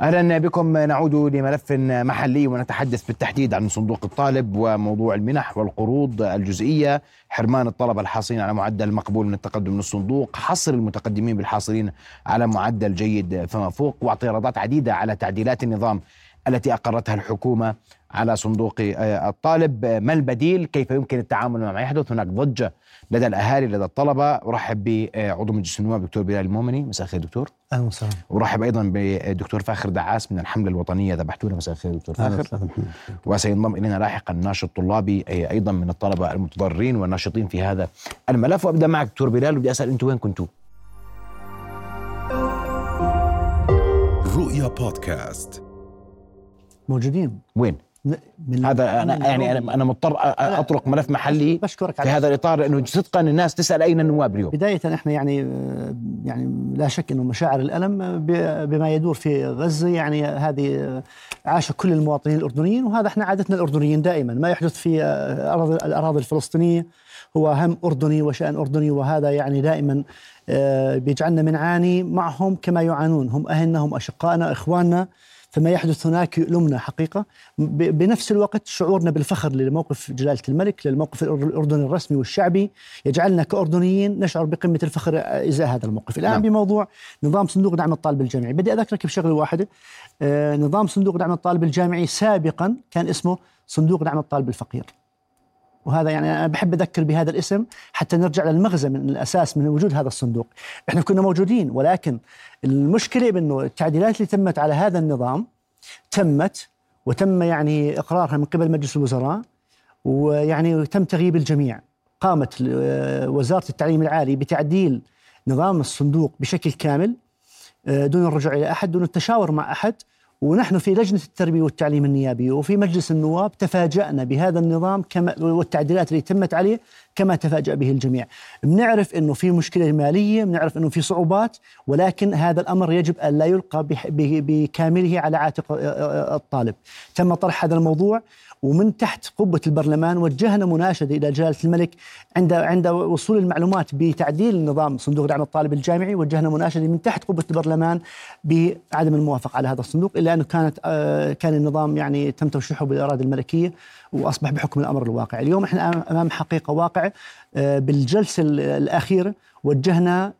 أهلا بكم نعود لملف محلي ونتحدث بالتحديد عن صندوق الطالب وموضوع المنح والقروض الجزئية، حرمان الطلبه الحاصلين على معدل مقبول من التقدم من الصندوق، حصر المتقدمين بالحاصلين على معدل جيد فما فوق، واعتراضات عديدة على تعديلات النظام التي أقرتها الحكومة على صندوق الطالب، ما البديل؟ كيف يمكن التعامل مع ما يحدث؟ هناك ضجة لدى الأهالي لدى الطلبة، أرحب بعضو مجلس النواب دكتور بلال المؤمني، مساء الخير دكتور. أهلا وسهلا. ورحب أيضا بدكتور فاخر دعاس من الحملة الوطنية. ذبحتونا. مساء الخير دكتور فاخر وسينضم إلينا لاحقا ناشط طلابي أيضا من الطلبة المتضررين والناشطين في هذا الملف. وأبدأ معك دكتور بلال. وبدي أسأل أنتم وين كنتوا؟ رؤيا بودكاست. موجودين. وين؟ من هذا أنا يعني أنا أنا مضطر أطرق ملف محلي بشكرك في هذا الإطار لأنه صدقا الناس تسأل أين النواب اليوم؟ بداية إحنا يعني يعني لا شك إنه مشاعر الألم بما يدور في غزة يعني هذه عاش كل المواطنين الأردنيين وهذا إحنا عادتنا الأردنيين دائما. ما يحدث في اراضي الاراضي الفلسطينية هو هم أردني وشأن أردني وهذا يعني دائما بيجعلنا بنعاني معهم كما يعانون. هم أهلنا هم أشقائنا إخواننا. فما يحدث هناك يؤلمنا حقيقة. بنفس الوقت شعورنا بالفخر لموقف جلالة الملك للموقف الأردني الرسمي والشعبي. يجعلنا كأردنيين نشعر بقمة الفخر إزاء هذا الموقف. الآن نعم. بموضوع نظام صندوق دعم الطالب الجامعي. بدي أذكرك بشغلة واحدة. آه نظام صندوق دعم الطالب الجامعي سابقا كان اسمه صندوق دعم الطالب الفقير. وهذا يعني أنا بحب أذكر بهذا الاسم حتى نرجع للمغزى من الأساس من وجود هذا الصندوق، إحنا كنا موجودين ولكن المشكلة بأنه التعديلات اللي تمت على هذا النظام تمت وتم يعني إقرارها من قبل مجلس الوزراء ويعني تم تغييب الجميع، قامت وزارة التعليم العالي بتعديل نظام الصندوق بشكل كامل دون الرجوع إلى أحد، دون التشاور مع أحد، ونحن في لجنة التربية والتعليم النيابي وفي مجلس النواب تفاجأنا بهذا النظام كما والتعديلات اللي تمت عليه كما تفاجأ به الجميع. بنعرف أنه في مشكلة مالية بنعرف أنه في صعوبات ولكن هذا الأمر يجب أن لا يلقى بكامله على عاتق الطالب. تم طرح هذا الموضوع. ومن تحت قبة البرلمان وجهنا مناشدة إلى جلالة الملك عند عند وصول المعلومات بتعديل نظام صندوق دعم الطالب الجامعي وجهنا مناشدة من تحت قبة البرلمان بعدم الموافقة على هذا الصندوق إلا أنه كانت كان النظام يعني تم توشيحه بالإرادة الملكية وأصبح بحكم الأمر الواقع. اليوم إحنا أمام حقيقة واقع بالجلسة الأخيرة وجهنا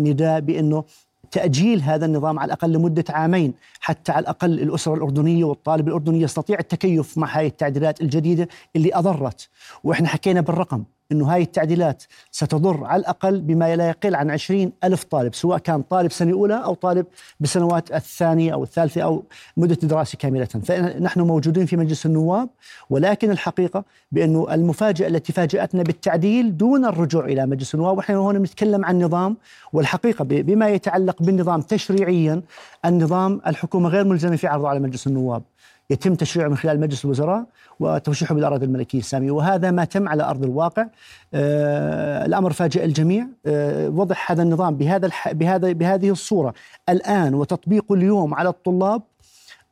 نداء بأنه تأجيل هذا النظام على الأقل لمدة عامين حتى على الأقل الأسرة الأردنية والطالب الأردني يستطيع التكيف مع هذه التعديلات الجديدة اللي أضرت. وإحنا حكينا بالرقم. أنه هاي التعديلات ستضر على الأقل بما لا يقل عن عشرين ألف طالب سواء كان طالب سنة أولى أو طالب بسنوات الثانية أو الثالثة أو مدة دراسة كاملة. فنحن موجودين في مجلس النواب ولكن الحقيقة بأنه المفاجأة التي فاجأتنا بالتعديل دون الرجوع إلى مجلس النواب ونحن هنا بنتكلم عن نظام والحقيقة بما يتعلق بالنظام تشريعيا النظام الحكومة غير ملزمة في عرضه على مجلس النواب. يتم تشريعه من خلال مجلس الوزراء وتوشيحه بالأراضي الملكية السامية وهذا ما تم على أرض الواقع. آه الأمر فاجئ الجميع. آه وضع هذا النظام بهذا. بهذا بهذه الصورة. الآن وتطبيقه اليوم على الطلاب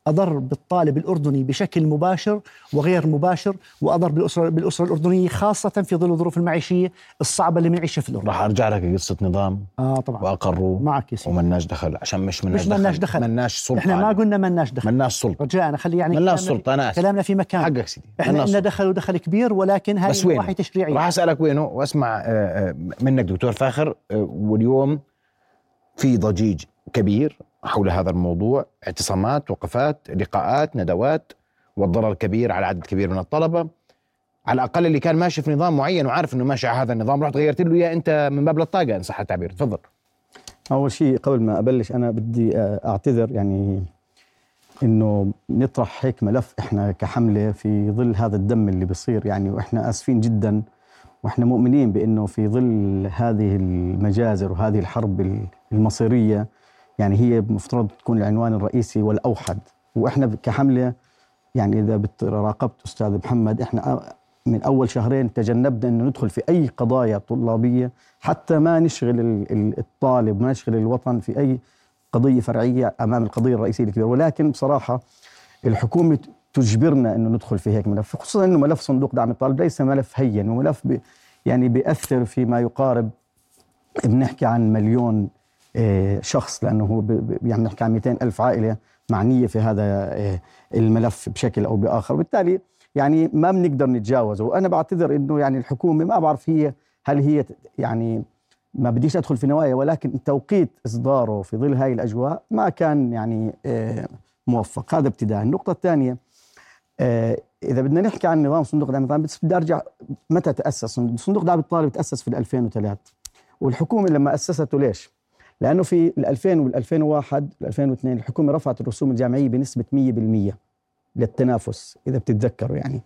أضر بالطالب الأردني بشكل مباشر وغير مباشر وأضر بالأسرة, بالأسرة الأردنية خاصة في ظل الظروف المعيشية الصعبة اللي بنعيشها في الأردن. راح أرجع لك قصة نظام آه طبعا. وأقروا معك يا سيدي. ومناش دخل عشان مش مناش مش مناش دخل مناش سلطة إحنا ما قلنا مناش دخل. مناش سلطة رجاء خلي يعني مناش سلطة أنا آسف. كلامنا في مكان. حقك سيدي. إحنا لنا دخل ودخل كبير ولكن هذه نواحي تشريعية راح أسألك وينه؟ وأسمع منك دكتور فاخر واليوم في ضجيج كبير. حول هذا الموضوع اعتصامات وقفات لقاءات ندوات والضرر كبير على عدد كبير من الطلبة. على الأقل اللي كان ماشي في نظام معين وعارف أنه ماشي على هذا النظام رحت غيرت له إياه أنت من باب الطاقة إن صح التعبير. تفضل. أول شيء قبل ما أبلش أنا بدي أعتذر يعني إنه نطرح هيك ملف إحنا كحملة في ظل هذا الدم اللي بيصير يعني وإحنا آسفين جدا وإحنا مؤمنين بإنه في ظل هذه المجازر وهذه الحرب المصيرية يعني هي مفترض تكون العنوان الرئيسي والأوحد. وإحنا كحملة يعني إذا راقبت أستاذ محمد إحنا من أول شهرين تجنبنا إنه ندخل في أي قضايا طلابية حتى ما نشغل الطالب ما نشغل الوطن في أي قضية فرعية أمام القضية الرئيسية الكبيرة. ولكن بصراحة الحكومة تجبرنا إنه ندخل في هيك ملف خصوصا إنه ملف صندوق دعم الطالب ليس ملف هين وملف يعني بيأثر فيما يقارب. بنحكي عن مليون شخص لأنه هو يعني بنحكي عن 200 ألف عائلة معنية في هذا آه، الملف بشكل أو بآخر. وبالتالي يعني ما بنقدر نتجاوزه. وأنا بعتذر إنه يعني الحكومة ما بعرف هي هل هي يعني ما بديش أدخل في نوايا ولكن توقيت إصداره في ظل هاي الأجواء ما كان يعني آه، موفق. هذا ابتداء. النقطة الثانية آه، إذا بدنا نحكي عن نظام صندوق دعم الطالب بدي أرجع متى تأسس؟ صندوق دعم الطالب تأسس في 2003 والحكومة لما أسسته ليش؟ لأنه في 2000 وال 2001 وال 2002 الحكومة رفعت الرسوم الجامعية بنسبة 100% للتنافس إذا بتتذكروا يعني.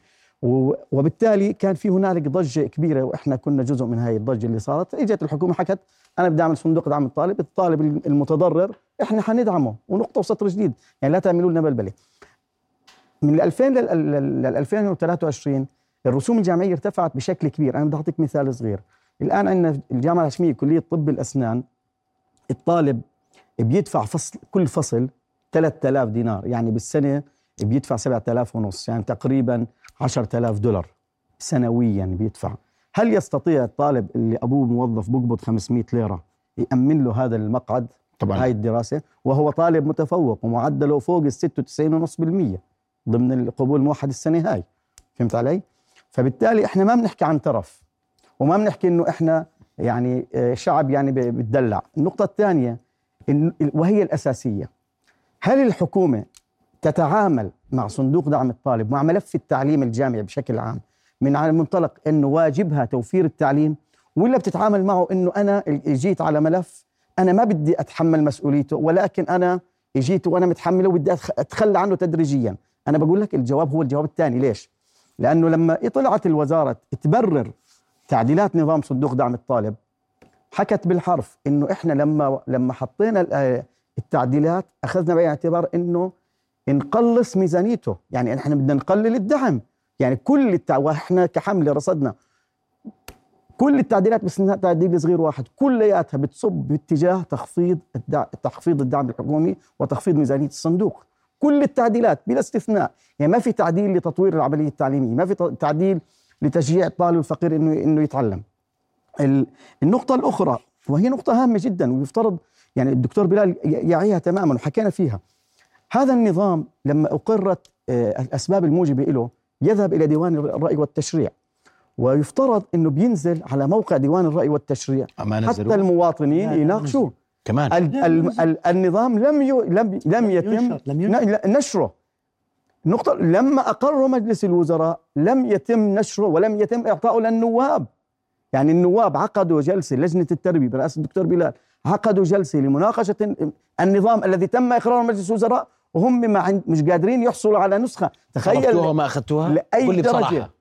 وبالتالي كان في هنالك ضجة كبيرة وإحنا كنا جزء من هاي الضجة اللي صارت. إجت الحكومة حكت أنا بدي أعمل صندوق دعم الطالب الطالب المتضرر إحنا حندعمه ونقطة وسطر جديد. يعني لا تعملوا لنا بلبلة. من 2000 لل 2023 الرسوم الجامعية ارتفعت بشكل كبير. أنا بدي أعطيك مثال صغير. الآن عندنا الجامعة الهاشمية كلية طب الأسنان الطالب بيدفع فصل كل فصل 3000 دينار يعني بالسنة بيدفع 7000 ونص يعني تقريبا 10000 دولار سنويا بيدفع. هل يستطيع الطالب اللي أبوه موظف بقبض 500 ليرة يأمن له هذا المقعد؟ طبعا. هاي الدراسة. وهو طالب متفوق ومعدله فوق ال 96.5% ضمن القبول موحد السنة هاي. فهمت علي؟ فبالتالي إحنا ما بنحكي عن ترف وما بنحكي إنه إحنا يعني آه، شعب يعني بتدلع. النقطة الثانية وهي الأساسية. هل الحكومة تتعامل مع صندوق دعم الطالب مع ملف التعليم الجامعي بشكل عام من على منطلق إنه واجبها توفير التعليم ولا بتتعامل معه إنه أنا جيت على ملف أنا ما بدي أتحمل مسؤوليته ولكن أنا جيت وأنا متحمله وبدي أتخلى عنه تدريجيا؟ أنا بقول لك الجواب هو الجواب الثاني. ليش؟ لأنه لما طلعت الوزارة تبرر تعديلات نظام صندوق دعم الطالب حكت بالحرف إنه إحنا لما لما حطينا التعديلات أخذنا بعين الاعتبار إنه نقلص ميزانيته. يعني إحنا بدنا نقلل الدعم. يعني كل التع... وإحنا كحملة رصدنا كل التعديلات بس تعديل صغير واحد. كلياتها بتصب باتجاه تخفيض الدع... تخفيض الدعم الحكومي وتخفيض ميزانية الصندوق. كل التعديلات بلا استثناء. يعني ما في تعديل لتطوير العملية التعليمية ما في تعديل لتشجيع الطالب الفقير انه إنه يتعلم. النقطة الأخرى وهي نقطة هامة جدا ويفترض يعني الدكتور بلال يعيها تماما وحكينا فيها. هذا النظام لما أقرت آه، الأسباب الموجبة له يذهب إلى ديوان الرأي والتشريع. ويفترض أنه بينزل على موقع ديوان الرأي والتشريع حتى المواطنين يناقشوه. كمان؟ ال ال ال النظام لم ي... لم لم يتم لم نشره. نقطة لما أقروا مجلس الوزراء لم يتم نشره ولم يتم إعطائه للنواب. يعني النواب عقدوا جلسة لجنة التربية برئاسة الدكتور بلال عقدوا جلسة لمناقشة النظام الذي تم إقراره مجلس الوزراء وهم ما مش قادرين يحصلوا على نسخة. تخيل طلبتوها ما أخذتوها؟ لأي درجة.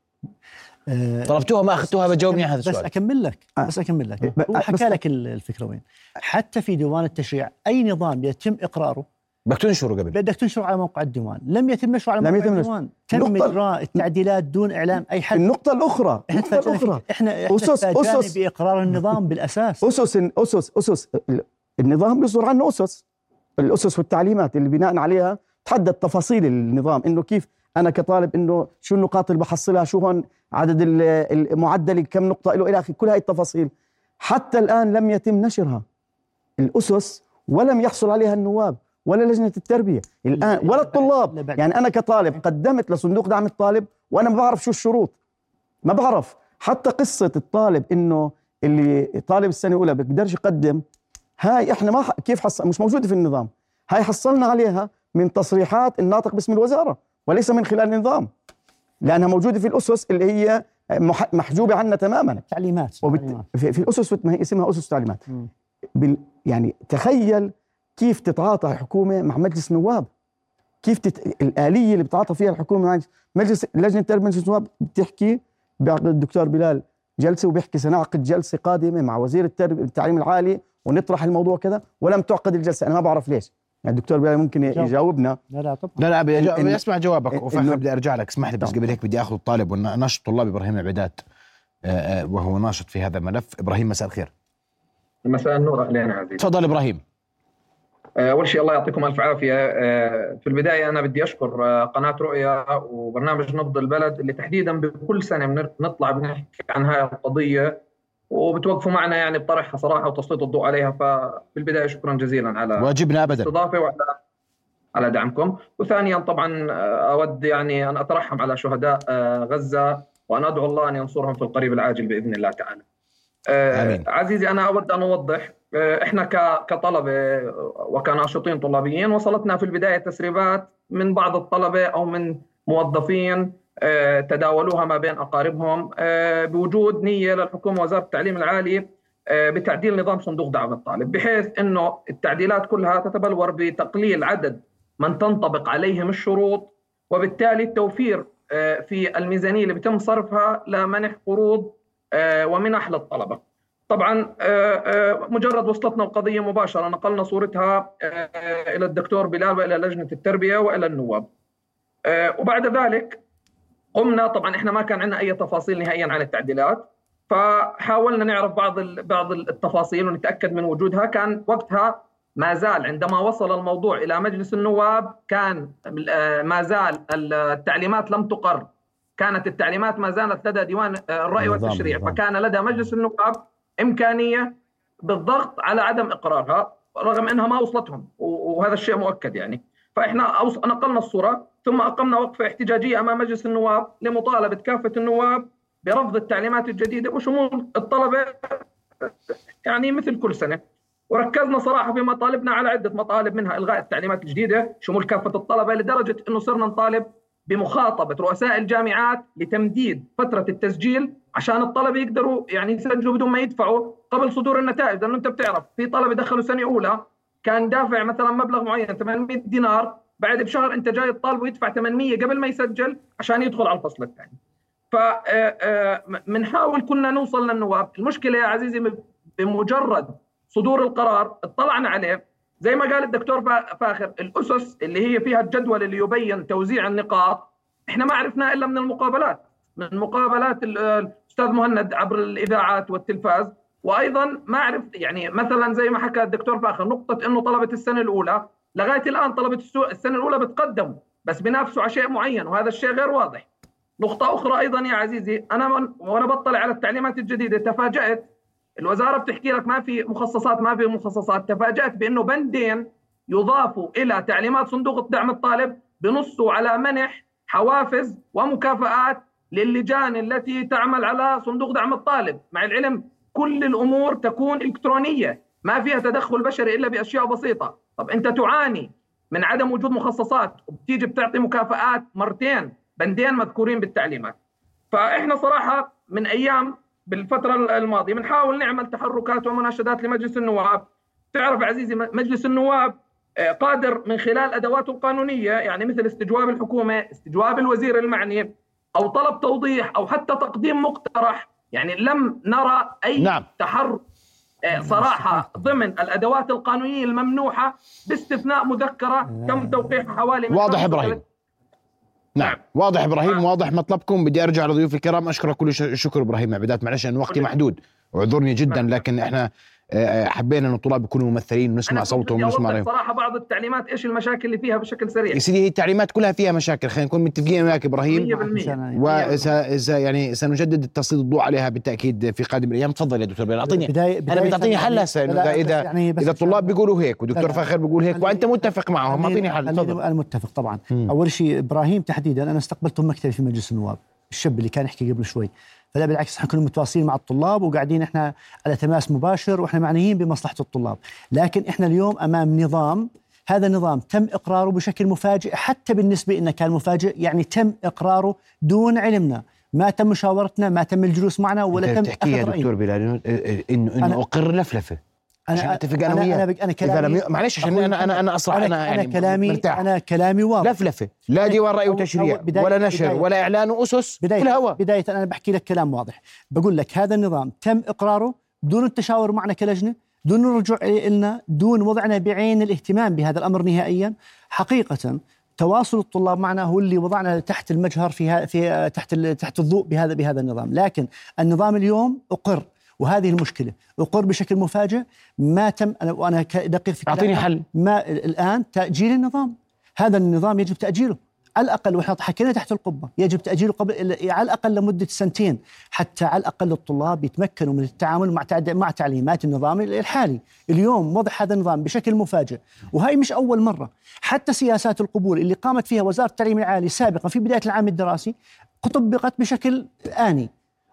آه طلبتوها ما أخذتوها؟ بجاوبني على هذا السؤال. بس أكمل لك آه. بس أكمل لك. هو حكى لك الفكرة وين؟ حتى في ديوان التشريع أي نظام يتم إقراره بدك تنشره قبل. بدك تنشره على موقع الديوان. لم يتم نشره على موقع يتم الديوان. تم إجراء التعديلات دون إعلام أي حد. النقطة الأخرى. النقطة الأخرى. إحنا إحنا أسس أسس بإقرار النظام بالأساس. أسس اسس أسس النظام بيصدر عنه أسس. الأسس والتعليمات اللي بناء عليها تحدد تفاصيل النظام. إنه كيف أنا كطالب إنه شو النقاط اللي بحصلها شو هون عدد المعدل كم نقطة له إلى آخره. كل هاي التفاصيل. حتى الآن لم يتم نشرها. الأسس ولم يحصل عليها النواب. ولا لجنة التربية. الآن ولا الطلاب. يعني أنا كطالب قدمت لصندوق دعم الطالب وأنا ما بعرف شو الشروط. ما بعرف. حتى قصة الطالب إنه اللي طالب السنة الأولى بيقدرش يقدم هاي إحنا ما كيف حصل مش موجودة في النظام. هاي حصلنا عليها من تصريحات الناطق باسم الوزارة وليس من خلال النظام. لأنها موجودة في الأسس اللي هي محجوبة عنا تماما. تعليمات وبت... في, في الأسس ما هي اسمها أسس تعليمات. بال... يعني تخيل كيف تتعاطى الحكومة مع مجلس النواب؟ كيف تت... الآلية اللي بتعاطى فيها الحكومة مع مجلس لجنة تربيه مجلس النواب بتحكي بيعقد الدكتور بلال جلسة وبيحكي سنعقد جلسة قادمة مع وزير التربيه التعليم العالي ونطرح الموضوع كذا ولم تعقد الجلسة. أنا ما بعرف ليش. يعني الدكتور بلال ممكن يجاوبنا. لا لا طبعا لا لا بدي أسمع جوابك. وفاحنا بدي أرجع لك. اسمح لي بس قبل هيك بدي آخذ الطالب وناشط طلاب إبراهيم العبيدات. آه، آه، وهو ناشط في هذا الملف. إبراهيم مساء الخير. مساء النور. أهلين عزيزي. تفضل إبراهيم. أول شيء الله يعطيكم ألف عافية في البداية أنا بدي أشكر قناة رؤيا وبرنامج نبض البلد اللي تحديدا بكل سنة بنطلع بنحكي عن هاي القضية وبتوقفوا معنا يعني بطرحها صراحة وتسليط الضوء عليها فبالبدايه شكرا جزيلا على واجبنا ابدا الاستضافة وعلى على دعمكم وثانيا طبعا أود يعني أن أترحم على شهداء غزة وأن أدعو الله أن ينصرهم في القريب العاجل بإذن الله تعالى. آمين. عزيزي أنا أود أن أوضح إحنا كطلبة وكناشطين طلابيين وصلتنا في البداية تسريبات من بعض الطلبة أو من موظفين تداولوها ما بين أقاربهم بوجود نية للحكومة وزاره التعليم العالي بتعديل نظام صندوق دعم الطالب بحيث إنه التعديلات كلها تتبلور بتقليل عدد من تنطبق عليهم الشروط وبالتالي التوفير في الميزانية اللي بيتم صرفها لمنح قروض ومنح للطلبة. طبعا مجرد وصلتنا القضية مباشرة نقلنا صورتها إلى الدكتور بلال وإلى لجنة التربية وإلى النواب. وبعد ذلك قمنا طبعا إحنا ما كان عندنا أي تفاصيل نهائيا عن التعديلات فحاولنا نعرف بعض بعض التفاصيل ونتأكد من وجودها. كان وقتها ما زال عندما وصل الموضوع إلى مجلس النواب كان ما زال التعليمات لم تقر. كانت التعليمات ما زالت لدى ديوان الرأي والتشريع فكان لدى مجلس النواب إمكانية بالضغط على عدم إقرارها رغم إنها ما وصلتهم وهذا الشيء مؤكد يعني. فإحنا نقلنا الصورة ثم أقمنا وقفة احتجاجية أمام مجلس النواب لمطالبة كافة النواب برفض التعليمات الجديدة وشمول الطلبة يعني مثل كل سنة. وركزنا صراحة في مطالبنا على عدة مطالب منها إلغاء التعليمات الجديدة شمول كافة الطلبة لدرجة إنه صرنا نطالب بمخاطبة رؤساء الجامعات لتمديد فترة التسجيل عشان الطلبه يقدروا يعني يسجلوا بدون ما يدفعوا قبل صدور النتائج لأنه أنت بتعرف في طلبه دخلوا سنة أولى كان دافع مثلا مبلغ معين 800 دينار بعد بشهر أنت جاي الطالب ويدفع 800 قبل ما يسجل عشان يدخل على الفصل الثاني. فبنحاول كنا نوصل للنواب. المشكلة يا عزيزي بمجرد صدور القرار اطلعنا عليه. زي ما قال الدكتور فاخر الأسس اللي هي فيها الجدول اللي يبين توزيع النقاط إحنا ما عرفناه إلا من المقابلات. من مقابلات الأستاذ مهند عبر الإذاعات والتلفاز. وأيضا ما عرف يعني مثلا زي ما حكى الدكتور فاخر نقطة إنه طلبه السنة الأولى. لغاية الآن طلبه السنة الأولى بتقدموا بس بينافسوا على شيء معين وهذا الشيء غير واضح. نقطة أخرى أيضا يا عزيزي أنا من وأنا بطلع على التعليمات الجديدة تفاجأت. الوزارة بتحكي لك ما في مخصصات ما في مخصصات. تفاجأت بأنه بندين يضافوا إلى تعليمات صندوق الدعم الطالب بنصوا على منح حوافز ومكافآت. للجان التي تعمل على صندوق دعم الطالب. مع العلم كل الأمور تكون إلكترونية ما فيها تدخل بشري إلا بأشياء بسيطة. طب أنت تعاني من عدم وجود مخصصات وبتيجي بتعطي مكافآت مرتين بندين مذكورين بالتعليمات. فإحنا صراحة من أيام بالفترة الماضية بنحاول نعمل تحركات ومناشدات لمجلس النواب. تعرف عزيزي مجلس النواب قادر من خلال أدواته القانونية يعني مثل استجواب الحكومة استجواب الوزير المعني أو طلب توضيح أو حتى تقديم مقترح. يعني لم نرى أي نعم. تحرك صراحة ضمن الأدوات القانونية الممنوحة باستثناء مذكرة تم توقيعها حوالي واضح إبراهيم. نعم. واضح إبراهيم واضح مطلبكم. بدي أرجع لضيوف الكرام. أشكرك كل الشكر إبراهيم. عبدات معلش ان وقتي محدود. واعذرني جدا لكن إحنا حبينا إن الطلاب يكونوا ممثلين ونسمع صوتهم ونسمع رأيهم. صراحة بعض التعليمات إيش المشاكل اللي فيها بشكل سريع. يا سيدي هي التعليمات كلها فيها مشاكل. خلينا نكون متفقين وياك إبراهيم. 100% يعني سنجدد التسليط الضوء عليها بالتأكيد في قادم الأيام. تفضل يا دكتور بلال اعطيني بداية أنا بدي اعطيني حل هسه اذا اذا يعني إذا الطلاب بيقولوا هيك ودكتور فاخر بيقول هيك وأنت متفق معهم اعطيني حل تفضل. أنا متفق طبعا. أول شيء إبراهيم تحديدا أنا استقبلته مكتبي في مجلس النواب. الشاب اللي كان يحكي قبل شوي. فلا بالعكس إحنا كنا متواصلين مع الطلاب وقاعدين إحنا على تماس مباشر وإحنا معنيين بمصلحة الطلاب، لكن إحنا اليوم أمام نظام هذا النظام تم إقراره بشكل مفاجئ حتى بالنسبة لنا كان مفاجئ يعني تم إقراره دون علمنا. ما تم مشاورتنا ما تم الجلوس معنا ولا تم تحكي يا دكتور بلال انه انه أقر لفلفة. أنا اتفق أنا وياك أنا, أنا كلامي معلش عشان أنا أنا أنا اصرح أنا, أنا, يعني أنا كلامي مرتاح. أنا كلامي واضح. لفلفه لا ديوان رأي وتشريع ولا نشر بداية. ولا إعلان وأسس بداية الهواء. بداية أنا بحكي لك كلام واضح. بقول لك هذا النظام تم إقراره دون التشاور معنا كلجنة دون الرجوع لنا دون وضعنا بعين الاهتمام بهذا الأمر نهائيا. حقيقة تواصل الطلاب معنا هو اللي وضعنا تحت المجهر في في تحت تحت الضوء بهذا بهذا النظام. لكن النظام اليوم أقر. وهذه المشكلة. اقر بشكل مفاجئ ما تم أنا وأنا دقيق في أعطيني حل. ما الآن تأجيل النظام. هذا النظام يجب تأجيله. على الأقل وإحنا حكينا تحت القبة يجب تأجيله قبل على الأقل لمدة سنتين حتى على الأقل الطلاب يتمكنوا من التعامل مع مع تعليمات النظام الحالي. اليوم وضع هذا النظام بشكل مفاجئ وهي مش أول مرة. حتى سياسات القبول اللي قامت فيها وزارة التعليم العالي سابقا في بداية العام الدراسي طبقت بشكل آني.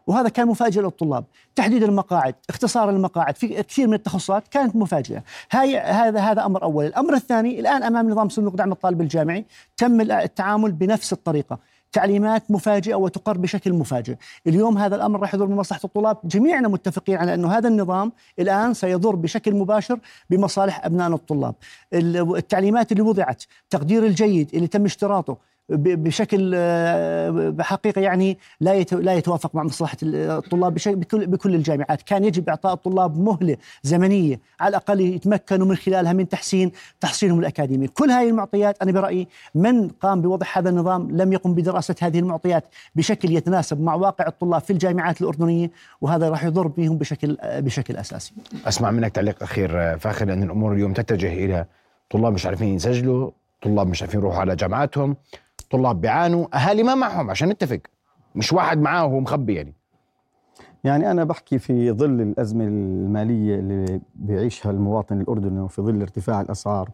وهذا كان مفاجئ للطلاب. تحديد المقاعد اختصار المقاعد في كثير من التخصصات كانت مفاجئة. هاي هذا هذا أمر أول. الأمر الثاني الآن أمام نظام صندوق دعم الطالب الجامعي تم التعامل بنفس الطريقة. تعليمات مفاجئة وتقر بشكل مفاجئ. اليوم هذا الأمر راح يضر بمصلحه الطلاب جميعنا متفقين على أنه هذا النظام الآن سيضر بشكل مباشر بمصالح ابنائنا الطلاب. التعليمات اللي وضعت تقدير الجيد اللي تم اشتراطه بشكل آه، بحقيقة يعني لا لا يتوافق مع مصلحة الطلاب بكل بكل الجامعات، كان يجب إعطاء الطلاب مهلة زمنية على الأقل يتمكنوا من خلالها من تحسين تحصيلهم الأكاديمي، كل هذه المعطيات أنا برأيي من قام بوضع هذا النظام لم يقم بدراسة هذه المعطيات بشكل يتناسب مع واقع الطلاب في الجامعات الأردنية وهذا راح يضر بهم بشكل بشكل أساسي. أسمع منك تعليق أخير فاخر ان الأمور اليوم تتجه إلى طلاب مش عارفين يسجلوا، طلاب مش عارفين يروحوا على جامعاتهم، طلاب بيعانوا أهالي ما معهم عشان نتفق. مش واحد معاه وهو مخبي يعني. يعني أنا بحكي في ظل الأزمة المالية اللي بيعيشها المواطن الأردني وفي ظل ارتفاع الأسعار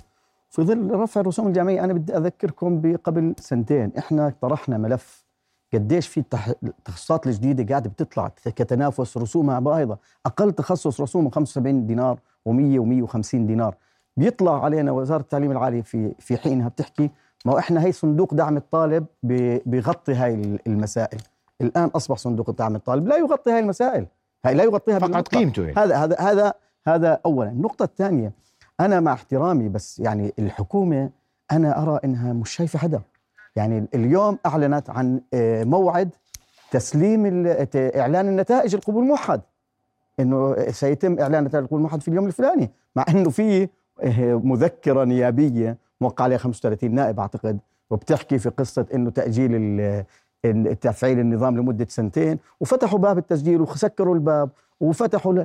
في ظل رفع الرسوم الجامعية أنا بدي أذكركم بقبل سنتين إحنا طرحنا ملف قديش في التخصصات الجديدة قاعدة بتطلع كتنافس رسومها بايظه أقل تخصص رسومه 75 دينار و100 و150 دينار. بيطلع علينا وزارة التعليم العالي في في حينها بتحكي ما هو إحنا هي صندوق دعم الطالب بيغطي هاي المسائل. الآن أصبح صندوق دعم الطالب لا يغطي هاي المسائل. هاي لا يغطيها فقط قيمته يعني. هذا هذا هذا هذا اولا. النقطة الثانية أنا مع احترامي بس يعني الحكومة أنا أرى إنها مش شايفة حدا. يعني اليوم أعلنت عن آه، موعد تسليم إعلان النتائج القبول الموحد إنه سيتم إعلان نتائج القبول الموحد في اليوم الفلاني مع إنه في آه، مذكرة نيابية موقع عليها 35 نائب أعتقد وبتحكي في قصة إنه تأجيل تفعيل النظام لمدة سنتين وفتحوا باب التسجيل وسكروا الباب وفتحوا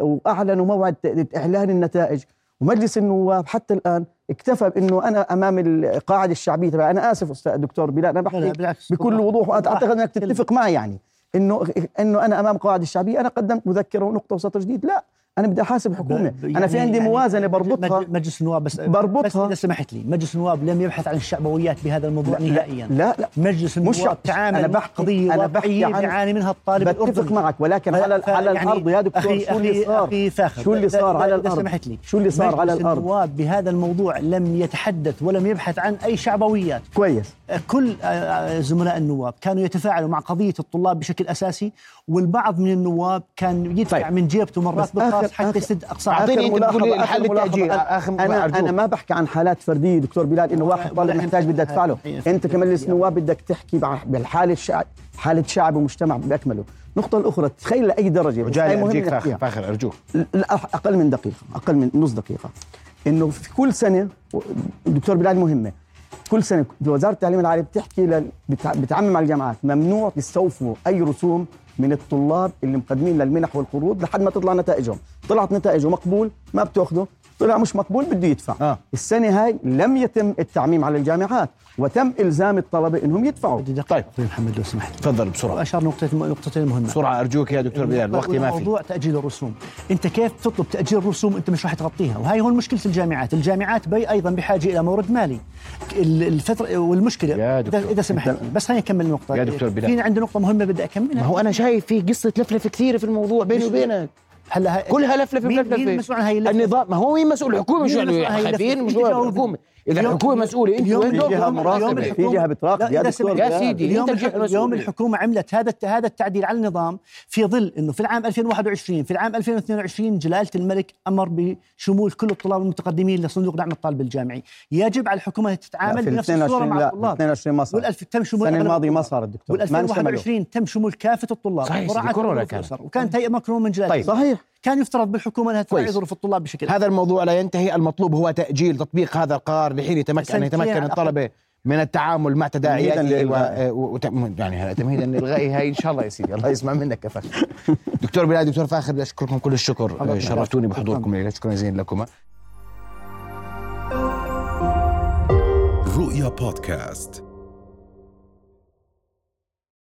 وأعلنوا موعد إعلان النتائج. ومجلس النواب حتى الآن اكتفى بإنه أنا أمام القاعدة الشعبية تبعي أنا آسف أستاذ دكتور بلال أنا بحكي بكل وضوح واعتقد إنك تتفق معي يعني انه إنه أنا أمام القواعد الشعبية أنا قدمت مذكرة ونقطة وسطر جديد لا أنا بدي أحاسب حكومة. يعني أنا في عندي يعني موازنة بربطها. مجلس النواب بس بربطها. بس إذا سمحت لي مجلس النواب لم يبحث عن الشعبويات بهذا الموضوع لا نهائيا. لا لا. مجلس النواب تعامل أنا بحكي قضيه أنا بحكي عن يعاني منها الطالب بتفق معك. ولكن على على يعني الأرض. يا دكتور أخي شو اللي صار؟ أخي فاخر شو اللي صار على الأرض؟ سمحت لي. شو اللي صار على الأرض؟ النواب بهذا الموضوع لم يتحدث ولم يبحث عن أي شعبويات. كويس. كل آه، آه، زملاء النواب كانوا يتفاعلوا مع قضية الطلاب بشكل أساسي والبعض من النواب كان يدفع طيب. من جيبته مرات بالخاص حتى يسد أقصى أعطيني ملاحظه الحل التاجيل أنا أنا ما بحكي عن حالات فردية دكتور بلال إنه واحد طالب محتاج بدي ادفع له أنت كمجلس نواب بدك تحكي بالحالة الشعب حالة شعب ومجتمع بأكمله. النقطة الأخرى تخيل لأي درجة. رجال أرجيك فاخر, فاخر أرجوك. أقل من دقيقة أقل من نص دقيقة. إنه في كل سنة دكتور بلال مهمة. كل سنة وزارة التعليم العالي بتحكي بتعمم على الجامعات. ممنوع يستوفوا أي رسوم من الطلاب اللي مقدمين للمنح والقروض لحد ما تطلع نتائجهم. طلعت نتائجه مقبول ما بتأخذه. طلع مش مقبول بده يدفع. آه. السنة هاي لم يتم التعميم على الجامعات وتم إلزام الطلبة إنهم يدفعوا. طيب. محمد لو سمحت. تفضل بسرعة. أشار نقطه نقطتين مهمة. بسرعة أرجوك يا دكتور بلال الوقت ما في. موضوع تأجيل الرسوم. أنت كيف تطلب تأجيل الرسوم انت مش راح تغطيها؟ وهي هون مشكله الجامعات. الجامعات بي أيضا بحاجة إلى مورد مالي. الفترة والمشكلة. يا دكتور. اذا سمحت. بس خليني أكمل النقطه يا دكتور بلال. في عندي نقطة مهمة بدي أكملها. ما هو أنا شايف في قصة لفلفة كثيرة في الموضوع بيني وبينك. هلا كلها لفلفه لفلفه مين مسؤول عن اللفلفه؟ النظام ما هو مين مسؤول؟ الحكومة مش يعني خايفين مش الحكومة. إذا الحكومة مسؤولة انت وين جهه مراقبه في جهة بتراقب يا دكتور. يا سيدي اليوم اليوم الحكومة عملت هذا هذا التعديل على النظام في ظل إنه في العام 2021 في العام 2022 جلالة الملك أمر بشمول كل الطلاب المتقدمين لصندوق دعم الطالب الجامعي. يجب على الحكومة تتعامل بنفس الصورة مع الطلاب. 22 ما صار. تم شمول السنة الماضية ما صار الدكتور وال 2021 تم شمول كافة الطلاب. صحيح كورونا كان وكانت هيئه مكروه من جلالة طيب. صحيح. كان يفترض بالحكومة أنها تراعي ظروف الطلاب بشكل هذا الموضوع لا ينتهي. المطلوب هو تأجيل تطبيق هذا القرار لحين يتمكن يتمكن الطلبة من التعامل مع تداعياته و... و... يعني تمهيدا للغائها. إن شاء الله يا سيدي. الله يسمع منك يا فخر. دكتور بلال دكتور فاخر أشكركم كل الشكر. شرفتوني بحضوركم الليلة. شكرا جزيلا لكم. رؤيا بودكاست.